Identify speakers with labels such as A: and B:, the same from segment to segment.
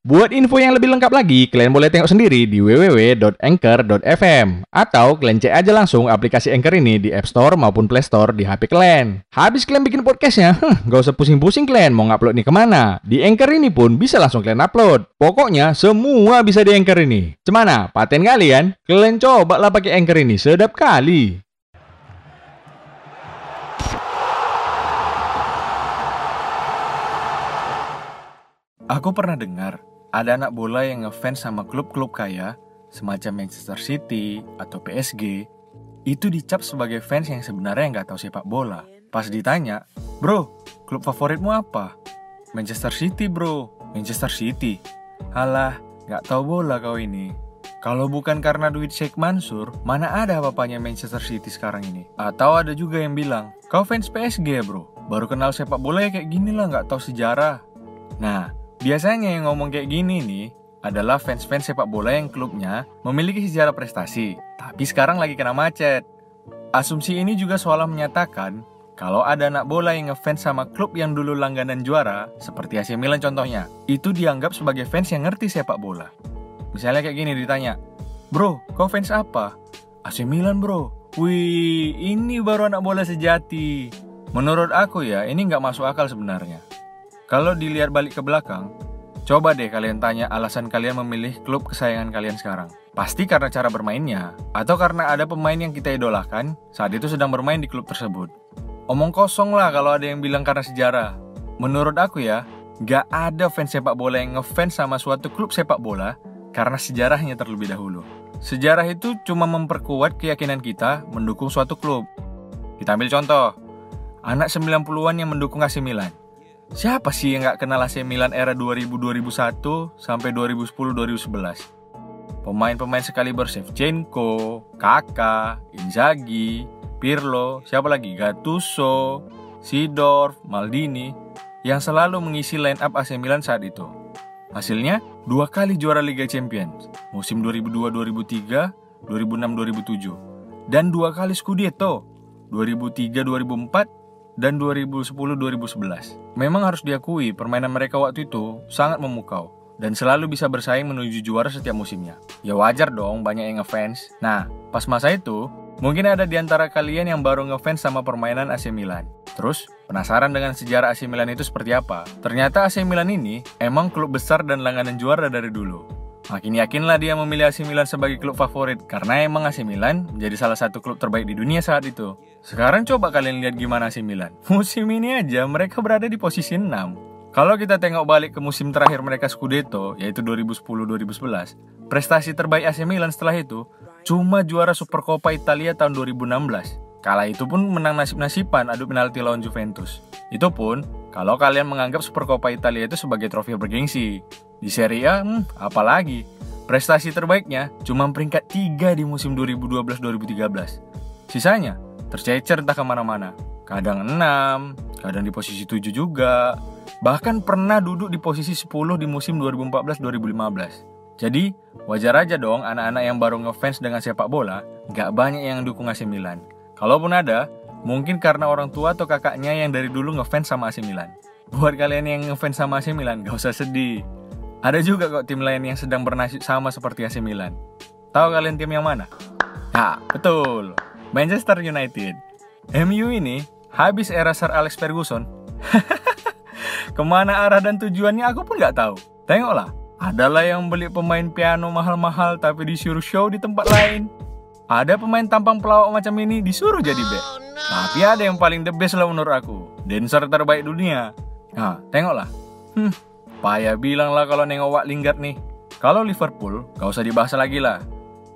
A: Buat info yang lebih lengkap lagi, kalian boleh tengok sendiri di www.anchor.fm atau kalian cek aja langsung aplikasi Anchor ini di App Store maupun Play Store di HP kalian. Habis kalian bikin podcastnya, huh, usah pusing-pusing kalian mau ngupload nih ke mana. Di Anchor ini pun bisa langsung kalian upload. Pokoknya semua bisa di Anchor ini. Cemana? Paten kalian? Kalian coba lah pakai Anchor ini, sedap kali.
B: Aku pernah dengar ada anak bola yang ngefans sama klub-klub kaya semacam Manchester City atau PSG itu dicap sebagai fans yang sebenarnya nggak tahu sepak bola. Pas ditanya, bro, klub favoritmu apa? Manchester City bro, Manchester City. Halah, nggak tahu bola kau ini. Kalau bukan karena duit Sheikh Mansur, mana ada bapaknya Manchester City sekarang ini? Atau ada juga yang bilang, kau fans PSG bro? Baru kenal sepak bola ya kayak gini lah, nggak tahu sejarah. Nah, biasanya yang ngomong kayak gini nih, adalah fans-fans sepak bola yang klubnya memiliki sejarah prestasi, tapi sekarang lagi kena macet. Asumsi ini juga seolah menyatakan kalau ada anak bola yang ngefans sama klub yang dulu langganan juara, seperti AC Milan contohnya, itu dianggap sebagai fans yang ngerti sepak bola. Misalnya kayak gini ditanya, Bro, kau fans apa? AC Milan bro. Wih, ini baru anak bola sejati. Menurut aku ya, ini nggak masuk akal sebenarnya. Kalau dilihat balik ke belakang, coba deh kalian tanya alasan kalian memilih klub kesayangan kalian sekarang. Pasti karena cara bermainnya, atau karena ada pemain yang kita idolakan saat itu sedang bermain di klub tersebut. Omong kosong lah kalau ada yang bilang karena sejarah. Menurut aku ya, nggak ada fans sepak bola yang ngefans sama suatu klub sepak bola karena sejarahnya terlebih dahulu. Sejarah itu cuma memperkuat keyakinan kita mendukung suatu klub. Kita ambil contoh, anak 90-an yang mendukung AC Milan. Siapa sih yang nggak kenal AC Milan era 2000-2001 sampai 2010-2011? Pemain-pemain sekaliber Shevchenko, Kakak, Inzaghi, Pirlo, siapa lagi? Gattuso, Sidorf, Maldini, yang selalu mengisi line up AC Milan saat itu. Hasilnya, dua kali juara Liga Champions, musim 2002-2003, 2006-2007, dan dua kali Scudetto, 2003-2004, dan 2010-2011. Memang harus diakui, permainan mereka waktu itu sangat memukau, dan selalu bisa bersaing menuju juara setiap musimnya. Ya wajar dong banyak yang ngefans. Nah, pas masa itu, mungkin ada di antara kalian yang baru ngefans sama permainan AC Milan. Terus, penasaran dengan sejarah AC Milan itu seperti apa? Ternyata AC Milan ini emang klub besar dan langganan juara dari dulu. Makin yakinlah dia memilih AC Milan sebagai klub favorit karena emang AC Milan menjadi salah satu klub terbaik di dunia saat itu. Sekarang coba kalian lihat gimana AC Milan. Musim ini aja mereka berada di posisi 6. Kalau kita tengok balik ke musim terakhir mereka Scudetto, yaitu 2010-2011, prestasi terbaik AC Milan setelah itu cuma juara Supercoppa Italia tahun 2016. Kala itu pun menang nasib-nasiban adu penalti lawan Juventus. Itu pun kalau kalian menganggap Supercoppa Italia itu sebagai trofi bergengsi. Di Serie A, hmm, apalagi. Prestasi terbaiknya cuma peringkat 3 di musim 2012-2013. Sisanya tercecer entah ke mana-mana. Kadang 6, kadang di posisi 7 juga. Bahkan pernah duduk di posisi 10 di musim 2014-2015. Jadi, wajar aja dong anak-anak yang baru ngefans dengan sepak bola, nggak banyak yang dukung AC Milan. Kalaupun ada, mungkin karena orang tua atau kakaknya yang dari dulu ngefans sama AC Milan. Buat kalian yang ngefans sama AC Milan, gak usah sedih. Ada juga kok tim lain yang sedang bernasib sama seperti AC Milan. Tahu kalian tim yang mana? Ya, betul. Manchester United. MU ini habis era Sir Alex Ferguson. Ke mana arah dan tujuannya aku pun nggak tahu. Tengoklah, adalah yang beli pemain piano mahal-mahal tapi disuruh show di tempat lain. Ada pemain tampang pelawak macam ini disuruh jadi back. Tapi ada yang paling the best lah menurut aku. Dancer terbaik dunia. Nah, tengoklah. Hmm, payah bilang lah kalau nengok Wak Lingard nih. Kalau Liverpool, gak usah dibahas lagi lah.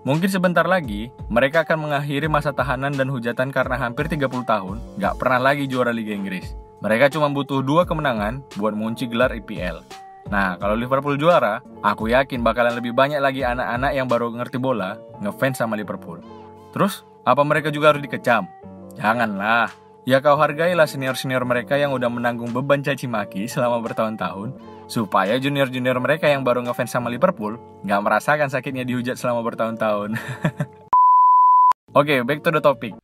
B: Mungkin sebentar lagi, mereka akan mengakhiri masa tahanan dan hujatan karena hampir 30 tahun gak pernah lagi juara Liga Inggris. Mereka cuma butuh dua kemenangan buat mengunci gelar IPL. Nah, kalau Liverpool juara, aku yakin bakalan lebih banyak lagi anak-anak yang baru ngerti bola ngefans sama Liverpool. Terus, apa mereka juga harus dikecam? Janganlah. Ya kau hargailah senior-senior mereka yang udah menanggung beban caci maki selama bertahun-tahun, supaya junior-junior mereka yang baru ngefans sama Liverpool nggak merasakan sakitnya dihujat selama bertahun-tahun. Oke, okay, back to the topic.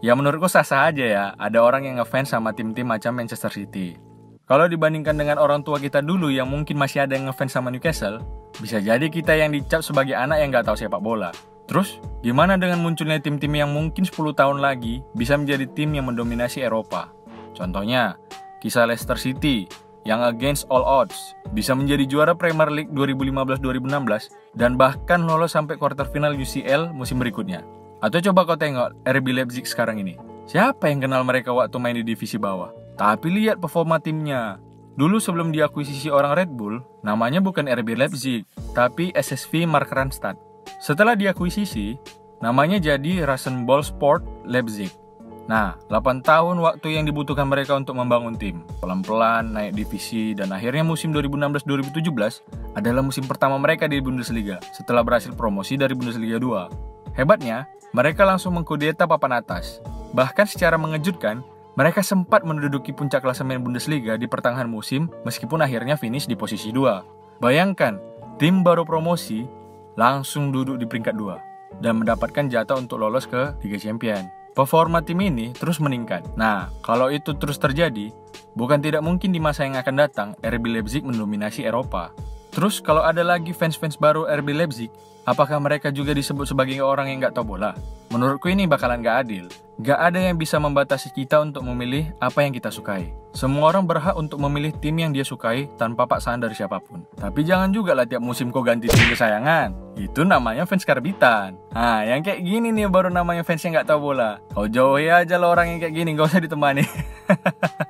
B: Ya menurutku sah-sah aja ya, ada orang yang ngefans sama tim-tim macam Manchester City. Kalau dibandingkan dengan orang tua kita dulu yang mungkin masih ada yang ngefans sama Newcastle, bisa jadi kita yang dicap sebagai anak yang gak tahu sepak bola. Terus, gimana dengan munculnya tim-tim yang mungkin 10 tahun lagi bisa menjadi tim yang mendominasi Eropa? Contohnya, kisah Leicester City yang against all odds bisa menjadi juara Premier League 2015-2016 dan bahkan lolos sampai quarter final UCL musim berikutnya. Atau coba kau tengok RB Leipzig sekarang ini. Siapa yang kenal mereka waktu main di divisi bawah? Tapi lihat performa timnya. Dulu sebelum diakuisisi orang Red Bull, namanya bukan RB Leipzig, tapi SSV Mark Randstad. Setelah diakuisisi, namanya jadi Rasenball Sport Leipzig. Nah, 8 tahun waktu yang dibutuhkan mereka untuk membangun tim. Pelan-pelan naik divisi dan akhirnya musim 2016-2017 adalah musim pertama mereka di Bundesliga setelah berhasil promosi dari Bundesliga 2. Hebatnya, mereka langsung mengkudeta papan atas. Bahkan secara mengejutkan, mereka sempat menduduki puncak klasemen Bundesliga di pertengahan musim meskipun akhirnya finish di posisi 2. Bayangkan, tim baru promosi langsung duduk di peringkat 2 dan mendapatkan jatah untuk lolos ke Liga Champion. Performa tim ini terus meningkat. Nah, kalau itu terus terjadi, bukan tidak mungkin di masa yang akan datang RB Leipzig mendominasi Eropa. Terus kalau ada lagi fans-fans baru RB Leipzig, apakah mereka juga disebut sebagai orang yang nggak tahu bola? Menurutku ini bakalan gak adil. Gak ada yang bisa membatasi kita untuk memilih apa yang kita sukai. Semua orang berhak untuk memilih tim yang dia sukai tanpa paksaan dari siapa pun. Tapi jangan juga lah tiap musim kau ganti tim kesayangan. Itu namanya fans karbitan. Nah, yang kayak gini nih baru namanya fans yang nggak tahu bola. Kau jauhi aja lo orang yang kayak gini, gak usah ditemani.